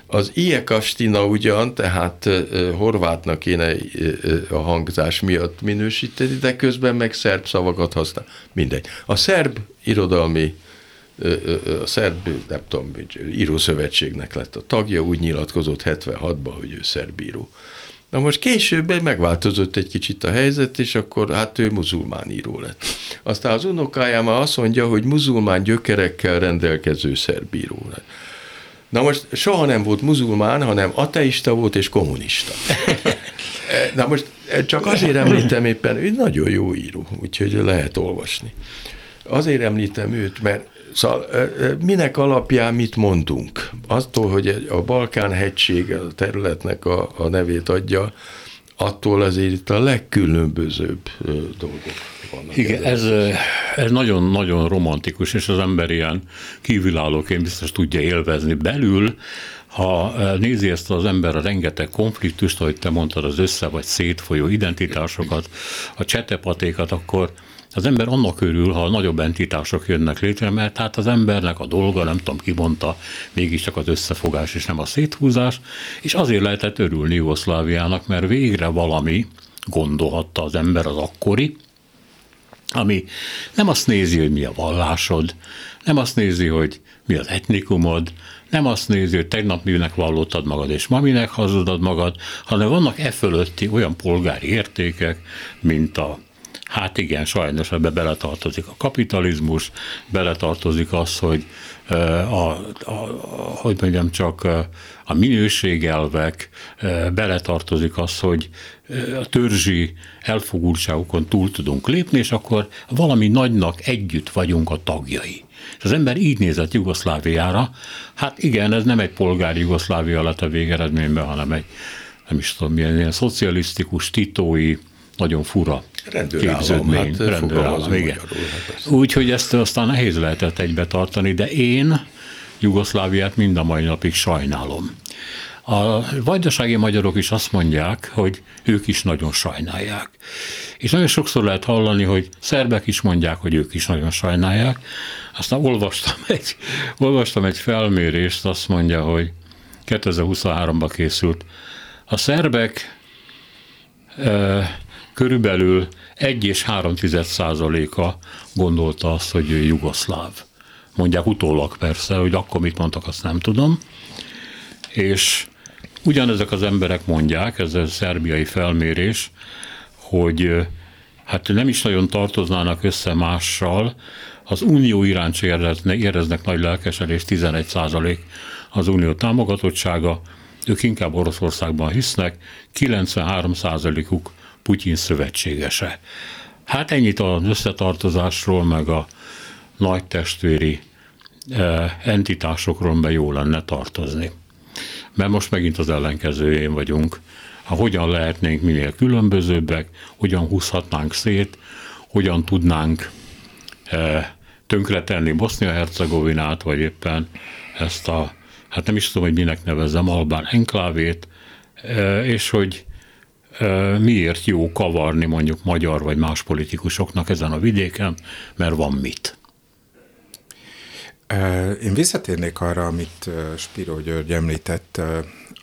Az Iekastina ugyan, tehát horvátnak kéne a hangzás miatt minősíteni, de közben meg szerb szavakat használ. Mindegy. A szerb irodalmi a szerb, nem tudom, írószövetségnek lett a tagja, úgy nyilatkozott 76-ban, hogy ő szerb író. Na most később megváltozott egy kicsit a helyzet, és akkor hát ő muzulmán író lett. Aztán az unokája már azt mondja, hogy muzulmán gyökerekkel rendelkező szerbíró lett. Na most soha nem volt muzulmán, hanem ateista volt és kommunista. Na most csak azért említem éppen, ő nagyon jó író, úgyhogy lehet olvasni. Azért említem őt, mert Szóval minek alapján mit mondunk? Attól, hogy a Balkán-hegység a területnek a, a nevét adja, attól azért itt a legkülönbözőbb dolgok vannak. Igen, ez, ez nagyon-nagyon romantikus, és az ember ilyen kívülállóként biztos tudja élvezni belül, ha nézi ezt az ember a rengeteg konfliktust, ahogy te mondtad, az össze vagy szétfolyó identitásokat, a csetepatékat, akkor az ember annak örül, ha nagyobb entitások jönnek létre, mert hát az embernek a dolga, nem tudom ki mondta, mégiscsak az összefogás és nem a széthúzás, és azért lehetett örülni Jugoszláviának, mert végre valami gondolhatta az ember az akkori, ami nem azt nézi, hogy mi a vallásod, nem azt nézi, hogy mi az etnikumod, nem azt nézi, hogy tegnap minek vallottad magad, és ma minek hazudod magad, hanem vannak e fölötti olyan polgári értékek, mint a Hát igen, sajnos ebbe beletartozik a kapitalizmus, beletartozik az, hogy a, a, a, hogy mondjam csak, a minőségelvek, beletartozik az, hogy a törzsi elfogultságokon túl tudunk lépni, és akkor valami nagynak együtt vagyunk a tagjai. És az ember így nézett Jugoszláviára, hát igen, ez nem egy polgári Jugoszlávia lett a végeredményben, hanem egy, nem is tudom, milyen ilyen szocialisztikus, titói, nagyon fura képződmény. Hát rendőrállam, igen. Hát Úgyhogy ezt aztán nehéz lehetett egybe tartani, de én Jugoszláviát mind a mai napig sajnálom. A vajdasági magyarok is azt mondják, hogy ők is nagyon sajnálják. És nagyon sokszor lehet hallani, hogy szerbek is mondják, hogy ők is nagyon sajnálják. Aztán olvastam egy, olvastam egy felmérést, azt mondja, hogy 2023-ban készült. A szerbek körülbelül 1 és 3 százaléka gondolta azt, hogy ő jugoszláv. Mondják utólag persze, hogy akkor mit mondtak, azt nem tudom. És ugyanezek az emberek mondják, ez a szerbiai felmérés, hogy hát nem is nagyon tartoznának össze mással, az unió iránt éreznek, éreznek nagy lelkesedést, 11 százalék az unió támogatottsága, ők inkább Oroszországban hisznek, 93 százalékuk Putyin szövetségese. Hát ennyit az összetartozásról, meg a nagy testvéri e, entitásokról be jó lenne tartozni. Mert most megint az ellenkezőjén vagyunk. Ha hogyan lehetnénk minél különbözőbbek, hogyan húzhatnánk szét, hogyan tudnánk tönkretenni Bosznia-Hercegovinát, vagy éppen ezt a, hát nem is tudom, hogy minek nevezem, Albán enklávét, és hogy miért jó kavarni mondjuk magyar vagy más politikusoknak ezen a vidéken, mert van mit. Én visszatérnék arra, amit Spiro György említett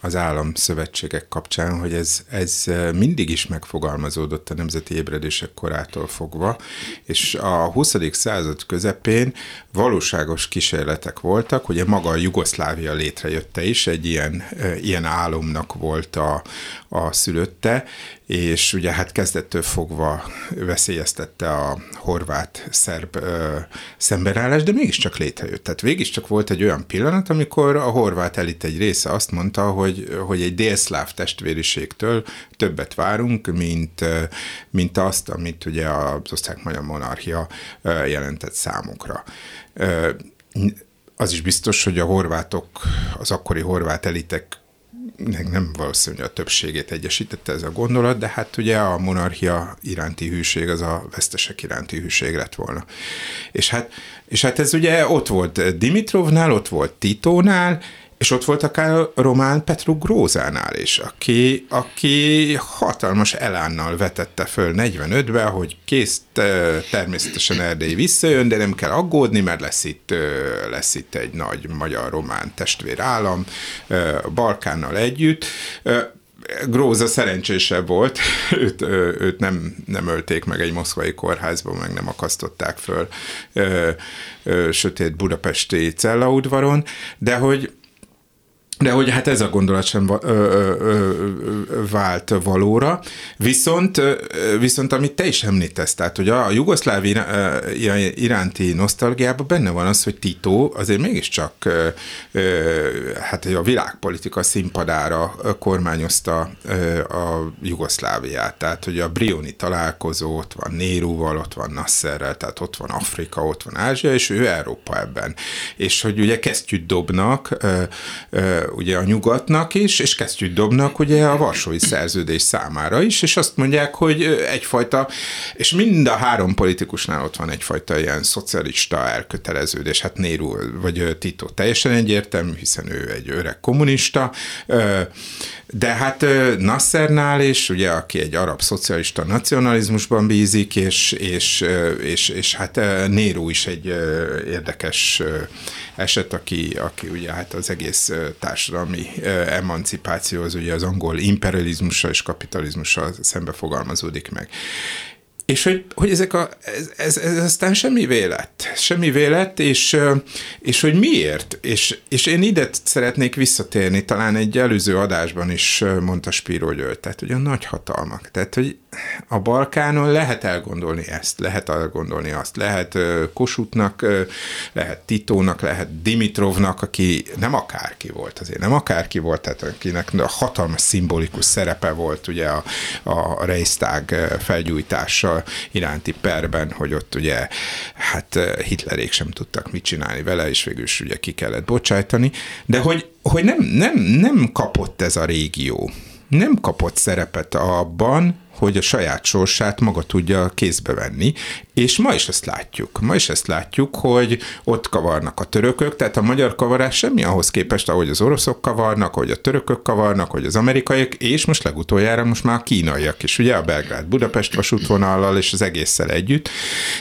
az államszövetségek kapcsán, hogy ez, ez mindig is megfogalmazódott a nemzeti ébredések korától fogva, és a 20. század közepén valóságos kísérletek voltak, ugye maga a Jugoszlávia létrejötte is, egy ilyen, ilyen álomnak volt a, a szülötte, és ugye hát kezdettől fogva veszélyeztette a horvát-szerb szembenállás, de mégiscsak létrejött. Tehát mégiscsak volt egy olyan pillanat, amikor a horvát elit egy része azt mondta, hogy, hogy egy délszláv testvériségtől többet várunk, mint, mint azt, amit ugye az osztrák-magyar monarchia jelentett számukra az is biztos, hogy a horvátok, az akkori horvát elitek nem valószínű, hogy a többségét egyesítette ez a gondolat, de hát ugye a monarchia iránti hűség az a vesztesek iránti hűség lett volna. És hát, és hát ez ugye ott volt Dimitrovnál, ott volt Titónál, és ott volt akár Román Petru Grózánál is, aki, aki hatalmas elánnal vetette föl 45-be, hogy kész, természetesen Erdély visszajön, de nem kell aggódni, mert lesz itt, lesz itt egy nagy magyar-román testvérállam Balkánnal együtt. Gróza szerencsésebb volt, őt, őt nem, nem ölték meg egy moszkvai kórházban, meg nem akasztották föl ö, ö, sötét budapesti cellaudvaron, de hogy de hogy hát ez a gondolat sem vált valóra. Viszont, viszont amit te is említesz, tehát hogy a jugoszláv iránti nosztalgiában benne van az, hogy Tito azért mégiscsak hát a világpolitika színpadára kormányozta a Jugoszláviát. Tehát, hogy a Brioni találkozó, ott van Nérúval, ott van Nasserrel, tehát ott van Afrika, ott van Ázsia, és ő Európa ebben. És hogy ugye kesztyűt dobnak ugye a nyugatnak is, és kesztyűt dobnak ugye a Varsói Szerződés számára is, és azt mondják, hogy egyfajta, és mind a három politikusnál ott van egyfajta ilyen szocialista elköteleződés, hát Néru vagy Tito teljesen egyértelmű, hiszen ő egy öreg kommunista, de hát Nassernál is, ugye, aki egy arab szocialista nacionalizmusban bízik, és, és, és, és hát Néró is egy érdekes eset, aki, aki ugye hát az egész társadalmi emancipáció, az ugye az angol imperializmussal és kapitalizmussal szembe fogalmazódik meg. És hogy, hogy ezek a, ez, ez, ez aztán semmi lett. Semmi lett, és, és hogy miért? És, és én ide szeretnék visszatérni, talán egy előző adásban is mondta Spiro György, tehát hogy a nagy hatalmak. Tehát, hogy a Balkánon lehet elgondolni ezt, lehet elgondolni azt, lehet Kossuthnak, lehet Titónak, lehet Dimitrovnak, aki nem akárki volt azért, nem akárki volt, tehát akinek hatalmas szimbolikus szerepe volt ugye a, a Reichstag felgyújtása iránti perben, hogy ott ugye hát Hitlerék sem tudtak mit csinálni vele, és végül is ugye ki kellett bocsájtani, de hogy, hogy nem, nem, nem kapott ez a régió nem kapott szerepet abban, hogy a saját sorsát maga tudja kézbe venni, és ma is ezt látjuk. Ma is ezt látjuk, hogy ott kavarnak a törökök, tehát a magyar kavarás semmi ahhoz képest, ahogy az oroszok kavarnak, ahogy a törökök kavarnak, hogy az amerikaiak, és most legutoljára most már a kínaiak is, ugye a Belgrád-Budapest vasútvonallal és az egésszel együtt.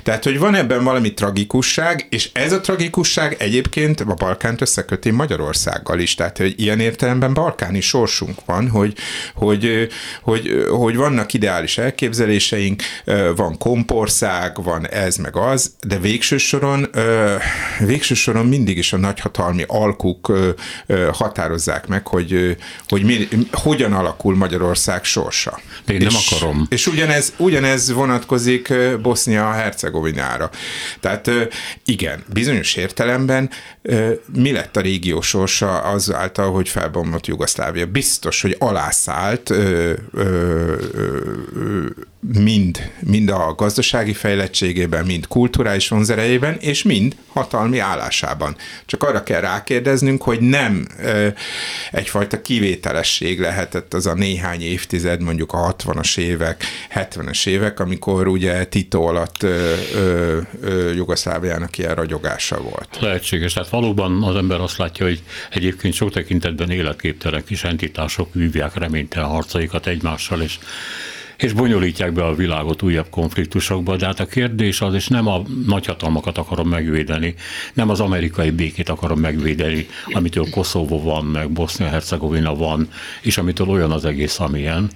Tehát, hogy van ebben valami tragikusság, és ez a tragikusság egyébként a Balkánt összeköti Magyarországgal is, tehát, hogy ilyen értelemben balkáni sorsunk van, hogy, hogy, hogy, hogy vannak ideális elképzeléseink, van kompország, van ez meg az, de végső soron, végső soron mindig is a nagyhatalmi alkuk határozzák meg, hogy, hogy mi, hogyan alakul Magyarország sorsa. Én és, nem akarom. És ugyanez, ugyanez vonatkozik Bosznia-Hercegovinára. Tehát igen, bizonyos értelemben mi lett a régió sorsa azáltal, hogy felbomlott Jugoszlávia? Biztos, hogy alászállt mind, mind a gazdasági fejlettségében, mind kulturális vonzerejében, és mind hatalmi állásában. Csak arra kell rákérdeznünk, hogy nem egyfajta kivételesség lehetett az a néhány évtized, mondjuk a 60-as évek, 70-es évek, amikor ugye Tito alatt ö, ö, ö, Jugoszláviának ilyen ragyogása volt. Lehetséges. Tehát valóban az ember azt látja, hogy egyébként sok tekintetben életképtelen kis entitások vívják reménytelen harcaikat egymással, és és bonyolítják be a világot újabb konfliktusokba, de hát a kérdés az, és nem a nagyhatalmakat akarom megvédeni, nem az amerikai békét akarom megvédeni, amitől Koszovó van, meg Bosznia-Hercegovina van, és amitől olyan az egész, amilyen,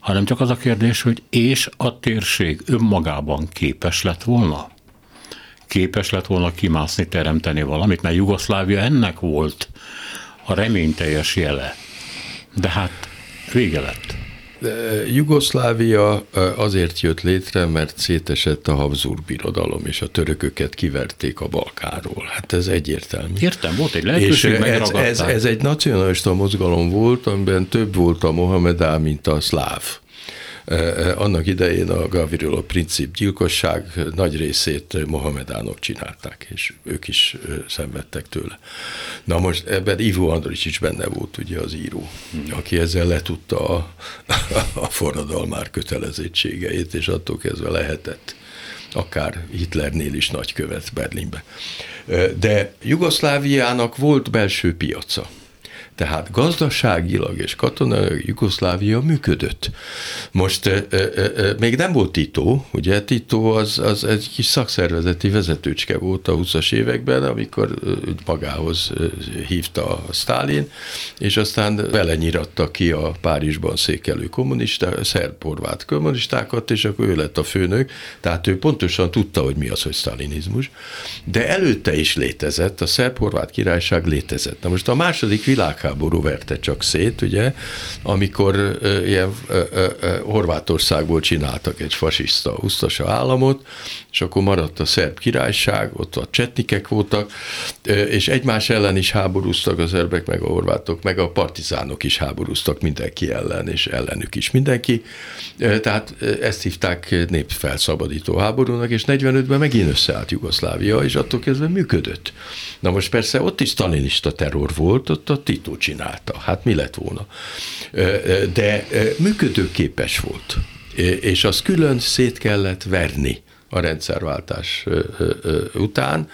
hanem csak az a kérdés, hogy és a térség önmagában képes lett volna? Képes lett volna kimászni, teremteni valamit, mert Jugoszlávia ennek volt a reményteljes jele. De hát vége lett. Jugoszlávia azért jött létre, mert szétesett a Habsburg birodalom, és a törököket kiverték a Balkáról. Hát ez egyértelmű. Értem, volt egy lehetőség, és ez, ez, ez egy nacionalista mozgalom volt, amiben több volt a Mohamedá, mint a szláv. Annak idején a Gavirul a princip gyilkosság nagy részét Mohamedánok csinálták, és ők is szenvedtek tőle. Na most ebben Ivo Andrics is benne volt, ugye az író, aki ezzel letudta a, a forradalmár kötelezettségeit, és attól kezdve lehetett akár Hitlernél is nagykövet Berlinbe. De Jugoszláviának volt belső piaca. Tehát gazdaságilag és katonai Jugoszlávia működött. Most e, e, e, még nem volt Tito, ugye Tito az, az egy kis szakszervezeti vezetőcske volt a 20-as években, amikor magához hívta a Stálin, és aztán vele nyiratta ki a Párizsban székelő kommunista, szerb-horvát kommunistákat, és akkor ő lett a főnök, tehát ő pontosan tudta, hogy mi az, hogy sztálinizmus, de előtte is létezett, a szerb-horvát királyság létezett. Na most a második világháború világháború verte csak szét, ugye, amikor ilyen Horvátországból csináltak egy fasiszta usztasa államot, és akkor maradt a szerb királyság, ott a csetnikek voltak, és egymás ellen is háborúztak az szerbek, meg a horvátok, meg a partizánok is háborúztak mindenki ellen, és ellenük is mindenki. Tehát ezt hívták népfelszabadító háborúnak, és 45-ben megint összeállt Jugoszlávia, és attól kezdve működött. Na most persze ott is stalinista terror volt, ott a Tito csinálta. Hát mi lett volna? De működőképes volt, és az külön szét kellett verni a rendszerváltás után,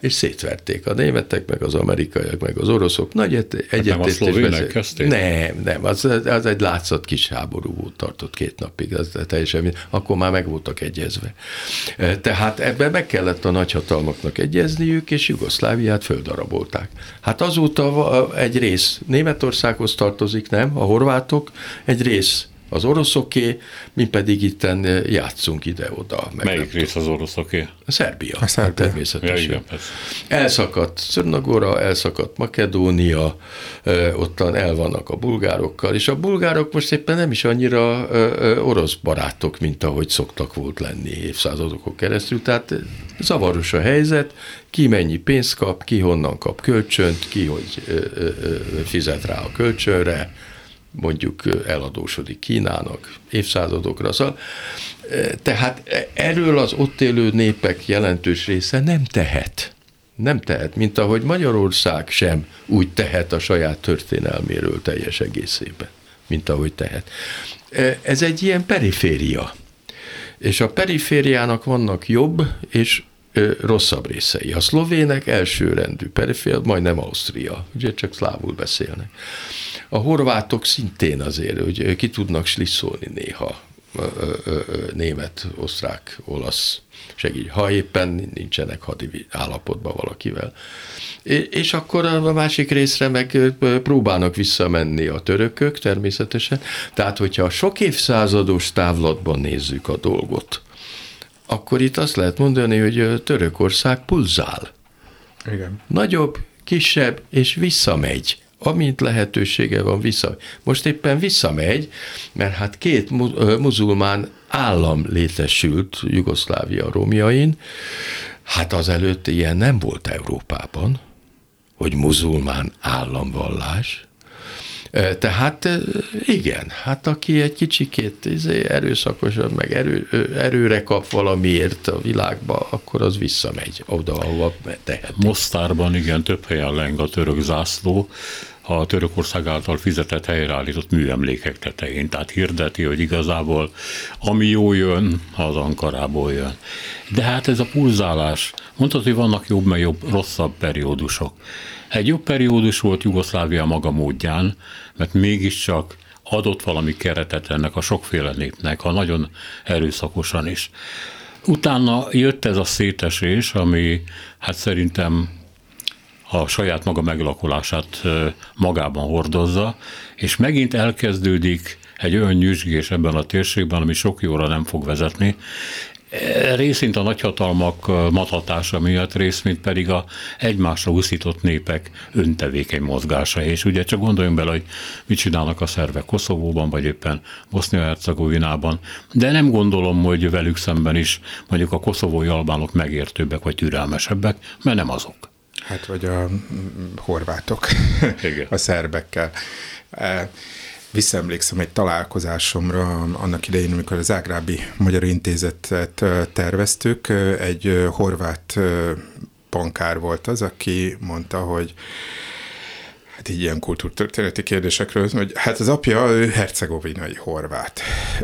és szétverték a németek, meg az amerikaiak, meg az oroszok. Nagy egyetértés. Nem, nem, nem, az, az egy látszat kis háború volt, tartott két napig, az teljesen, akkor már meg voltak egyezve. Tehát ebben meg kellett a nagyhatalmaknak egyezniük, és Jugoszláviát földarabolták. Hát azóta egy rész Németországhoz tartozik, nem? A horvátok, egy rész az oroszoké, mi pedig itten eh, játszunk ide-oda. Melyik rész az oroszoké? A Szerbia. A Szerbia. Természetesen. Ja, igen, elszakadt Szörnagora, elszakadt Makedónia, eh, ottan el vannak a bulgárokkal, és a bulgárok most éppen nem is annyira eh, orosz barátok, mint ahogy szoktak volt lenni évszázadokon keresztül, tehát zavaros a helyzet, ki mennyi pénzt kap, ki honnan kap kölcsönt, ki hogy fizet rá a kölcsönre, mondjuk eladósodik Kínának évszázadokra. Szóval, tehát erről az ott élő népek jelentős része nem tehet. Nem tehet, mint ahogy Magyarország sem úgy tehet a saját történelméről teljes egészében, mint ahogy tehet. Ez egy ilyen periféria. És a perifériának vannak jobb és rosszabb részei. A szlovének elsőrendű periféria, majdnem Ausztria, ugye csak szlávul beszélnek. A horvátok szintén azért, hogy ki tudnak slisszolni néha német, osztrák, olasz segít, ha éppen nincsenek hadi állapotban valakivel. És akkor a másik részre meg próbálnak visszamenni a törökök természetesen. Tehát, hogyha sok évszázados távlatban nézzük a dolgot, akkor itt azt lehet mondani, hogy Törökország pulzál. Igen. Nagyobb, kisebb, és visszamegy amint lehetősége van vissza. Most éppen visszamegy, mert hát két muzulmán állam létesült Jugoszlávia romjain, hát azelőtt ilyen nem volt Európában, hogy muzulmán államvallás, Tehát igen, hát aki egy kicsikét izé, erőszakosabb, meg erő, erőre kap valamiért a világba, akkor az visszamegy oda, ahova tehet. Mostárban igen, több helyen leng a török zászló, a Törökország által fizetett helyreállított műemlékek tetején. Tehát hirdeti, hogy igazából ami jó jön, az Ankarából jön. De hát ez a pulzálás, mondhatod, hogy vannak jobb, meg jobb, rosszabb periódusok. Egy jobb periódus volt Jugoszlávia maga módján, mert mégiscsak adott valami keretet ennek a sokféle népnek, ha nagyon erőszakosan is. Utána jött ez a szétesés, ami hát szerintem a saját maga meglakolását magában hordozza, és megint elkezdődik egy olyan nyüzsgés ebben a térségben, ami sok jóra nem fog vezetni, részint a nagyhatalmak mathatása miatt, részint pedig a egymásra úszított népek öntevékeny mozgása. És ugye csak gondoljunk bele, hogy mit csinálnak a szervek Koszovóban, vagy éppen Bosznia-Hercegovinában, de nem gondolom, hogy velük szemben is mondjuk a koszovói albánok megértőbbek vagy türelmesebbek, mert nem azok. Hát vagy a horvátok Igen. a szerbekkel. E, visszaemlékszem egy találkozásomra annak idején, amikor az Ágrábi Magyar Intézetet terveztük, egy horvát bankár volt az, aki mondta, hogy hát így ilyen kultúrtörténeti kérdésekről, hogy hát az apja ő hercegovinai horvát.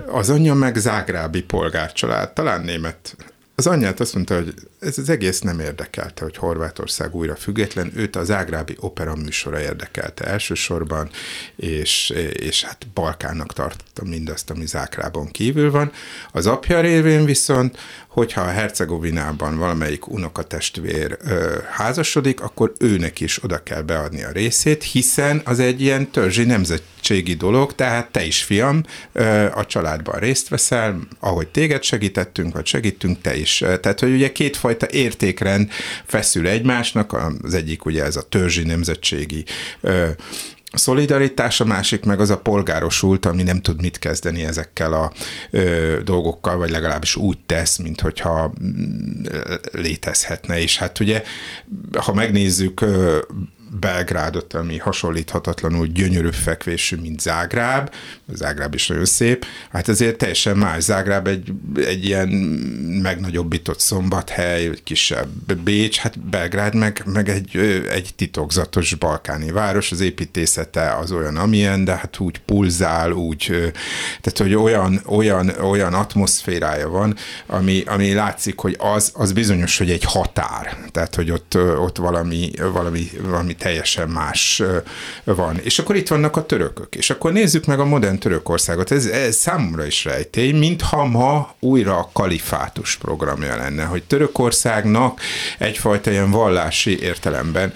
Az anyja meg zágrábi polgárcsalád, talán német az anyját azt mondta, hogy ez az egész nem érdekelte, hogy Horvátország újra független, őt az Ágrábi opera műsora érdekelte elsősorban, és, és hát Balkánnak tartotta mindazt, ami Zágrában kívül van. Az apja révén viszont, hogyha a Hercegovinában valamelyik unokatestvér ö, házasodik, akkor őnek is oda kell beadni a részét, hiszen az egy ilyen törzsi nemzetségi dolog, tehát te is fiam ö, a családban részt veszel, ahogy téged segítettünk, vagy segítünk, te is. Tehát, hogy ugye kétfajta fajta értékrend feszül egymásnak, az egyik ugye ez a törzsi nemzetségi szolidaritás, a másik meg az a polgárosult, ami nem tud mit kezdeni ezekkel a ö, dolgokkal, vagy legalábbis úgy tesz, mint hogyha mm, létezhetne. És hát ugye, ha megnézzük ö, Belgrádot, ami hasonlíthatatlanul gyönyörű fekvésű, mint Zágráb, Zágráb is nagyon szép, hát azért teljesen más. Zágráb egy, egy ilyen megnagyobbított szombathely, kisebb Bécs, hát Belgrád meg, meg egy, egy titokzatos balkáni város, az építészete az olyan, amilyen, de hát úgy pulzál, úgy, tehát hogy olyan, olyan, olyan atmoszférája van, ami, ami látszik, hogy az, az bizonyos, hogy egy határ, tehát hogy ott, ott valami, valami, valami teljesen más van. És akkor itt vannak a törökök. És akkor nézzük meg a modern Törökországot. Ez, ez számomra is rejtély, mintha ma újra a kalifátus programja lenne, hogy Törökországnak egyfajta ilyen vallási értelemben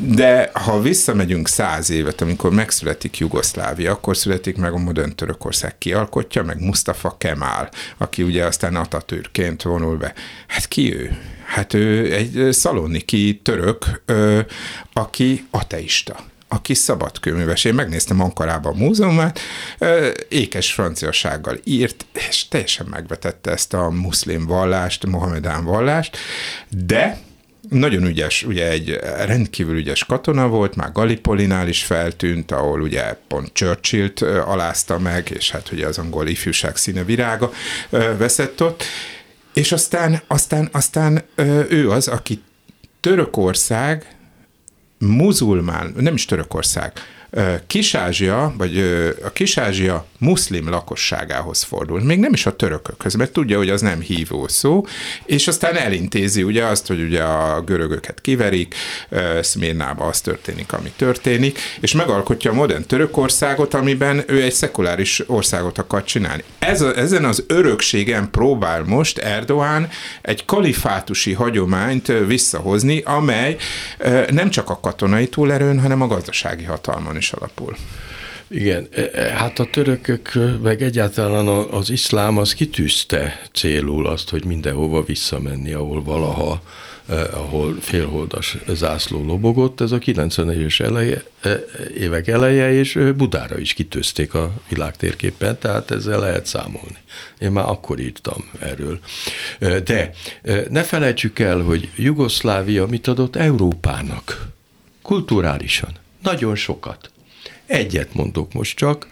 de ha visszamegyünk száz évet, amikor megszületik Jugoszlávia, akkor születik meg a modern Törökország kialkotja, meg Mustafa Kemal, aki ugye aztán Atatürkként vonul be. Hát ki ő? Hát ő egy szaloniki török, aki ateista aki szabadkőműves. Én megnéztem Ankarában a múzeumát, ékes franciasággal írt, és teljesen megvetette ezt a muszlim vallást, mohamedán vallást, de nagyon ügyes, ugye egy rendkívül ügyes katona volt, már Gallipolinál is feltűnt, ahol ugye pont Churchill-t alázta meg, és hát ugye az angol ifjúság színe virága veszett ott, és aztán, aztán, aztán ő az, aki Törökország muzulmán, nem is Törökország, Kis-Ázsia, vagy a Kis-Ázsia muszlim lakosságához fordul, még nem is a törökökhöz, mert tudja, hogy az nem hívó szó, és aztán elintézi ugye azt, hogy ugye a görögöket kiverik, Szmérnába az történik, ami történik, és megalkotja a modern Törökországot, amiben ő egy szekuláris országot akar csinálni. Ez a, ezen az örökségen próbál most Erdoğan egy kalifátusi hagyományt visszahozni, amely nem csak a katonai túlerőn, hanem a gazdasági hatalmon is alapul. Igen, e, e, hát a törökök, meg egyáltalán az iszlám az kitűzte célul azt, hogy mindenhova visszamenni, ahol valaha, eh, ahol félholdas zászló lobogott. Ez a 90-es eleje, évek eleje, és Budára is kitűzték a világtérképen, tehát ezzel lehet számolni. Én már akkor írtam erről. De ne felejtsük el, hogy Jugoszlávia mit adott Európának? Kulturálisan. Nagyon sokat Egyet mondok most csak,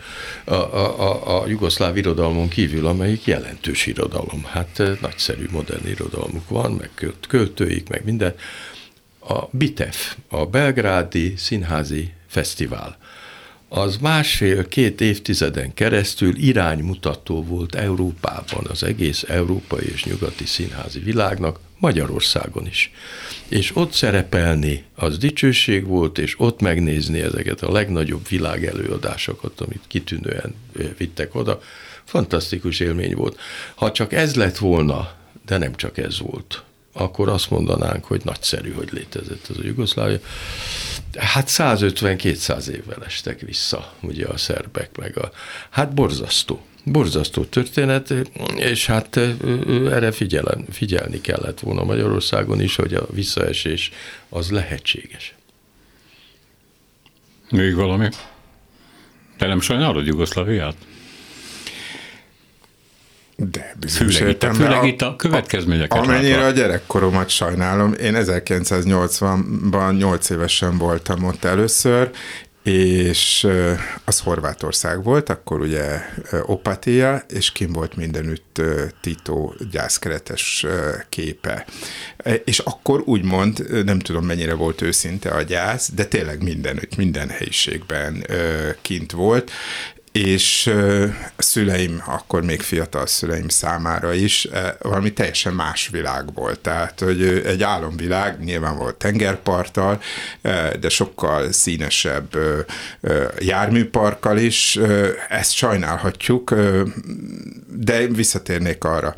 a, a, a, a jugoszláv irodalmon kívül, amelyik jelentős irodalom. Hát nagyszerű modern irodalmuk van, meg költőik, meg minden. A BITEF, a Belgrádi Színházi Fesztivál az másfél-két évtizeden keresztül iránymutató volt Európában, az egész európai és nyugati színházi világnak, Magyarországon is. És ott szerepelni az dicsőség volt, és ott megnézni ezeket a legnagyobb világ előadásokat, amit kitűnően vittek oda, fantasztikus élmény volt. Ha csak ez lett volna, de nem csak ez volt, akkor azt mondanánk, hogy nagyszerű, hogy létezett az a Jugoszlávia. Hát 150-200 évvel estek vissza, ugye a szerbek, meg a... Hát borzasztó. Borzasztó történet, és hát erre figyelen, figyelni kellett volna Magyarországon is, hogy a visszaesés az lehetséges. Még valami? Te nem sajnálod Jugoszláviát? De bizonyos főleg, itt, főleg a, itt a következményeket Amennyire látva. a gyerekkoromat sajnálom, én 1980-ban 8 évesen voltam ott először, és az Horvátország volt, akkor ugye Opatia, és kim volt mindenütt Tito gyászkeretes képe. És akkor úgymond, nem tudom mennyire volt őszinte a gyász, de tényleg mindenütt, minden helyiségben kint volt, és szüleim, akkor még fiatal szüleim számára is valami teljesen más világ volt. Tehát, hogy egy álomvilág nyilván volt tengerparttal, de sokkal színesebb járműparkkal is. Ezt sajnálhatjuk, de visszatérnék arra.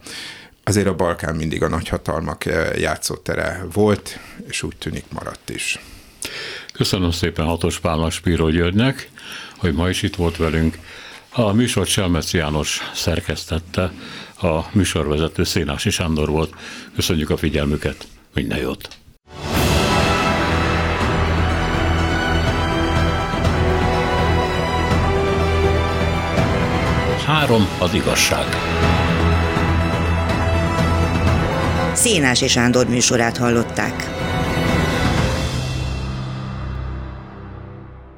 Azért a Balkán mindig a nagyhatalmak játszótere volt, és úgy tűnik maradt is. Köszönöm szépen Hatos Pálnak Spíró Györgynek hogy ma is itt volt velünk. A műsor Selmec János szerkesztette, a műsorvezető Szénási Sándor volt. Köszönjük a figyelmüket, minden jót! Három az igazság. Szénási Sándor műsorát hallották.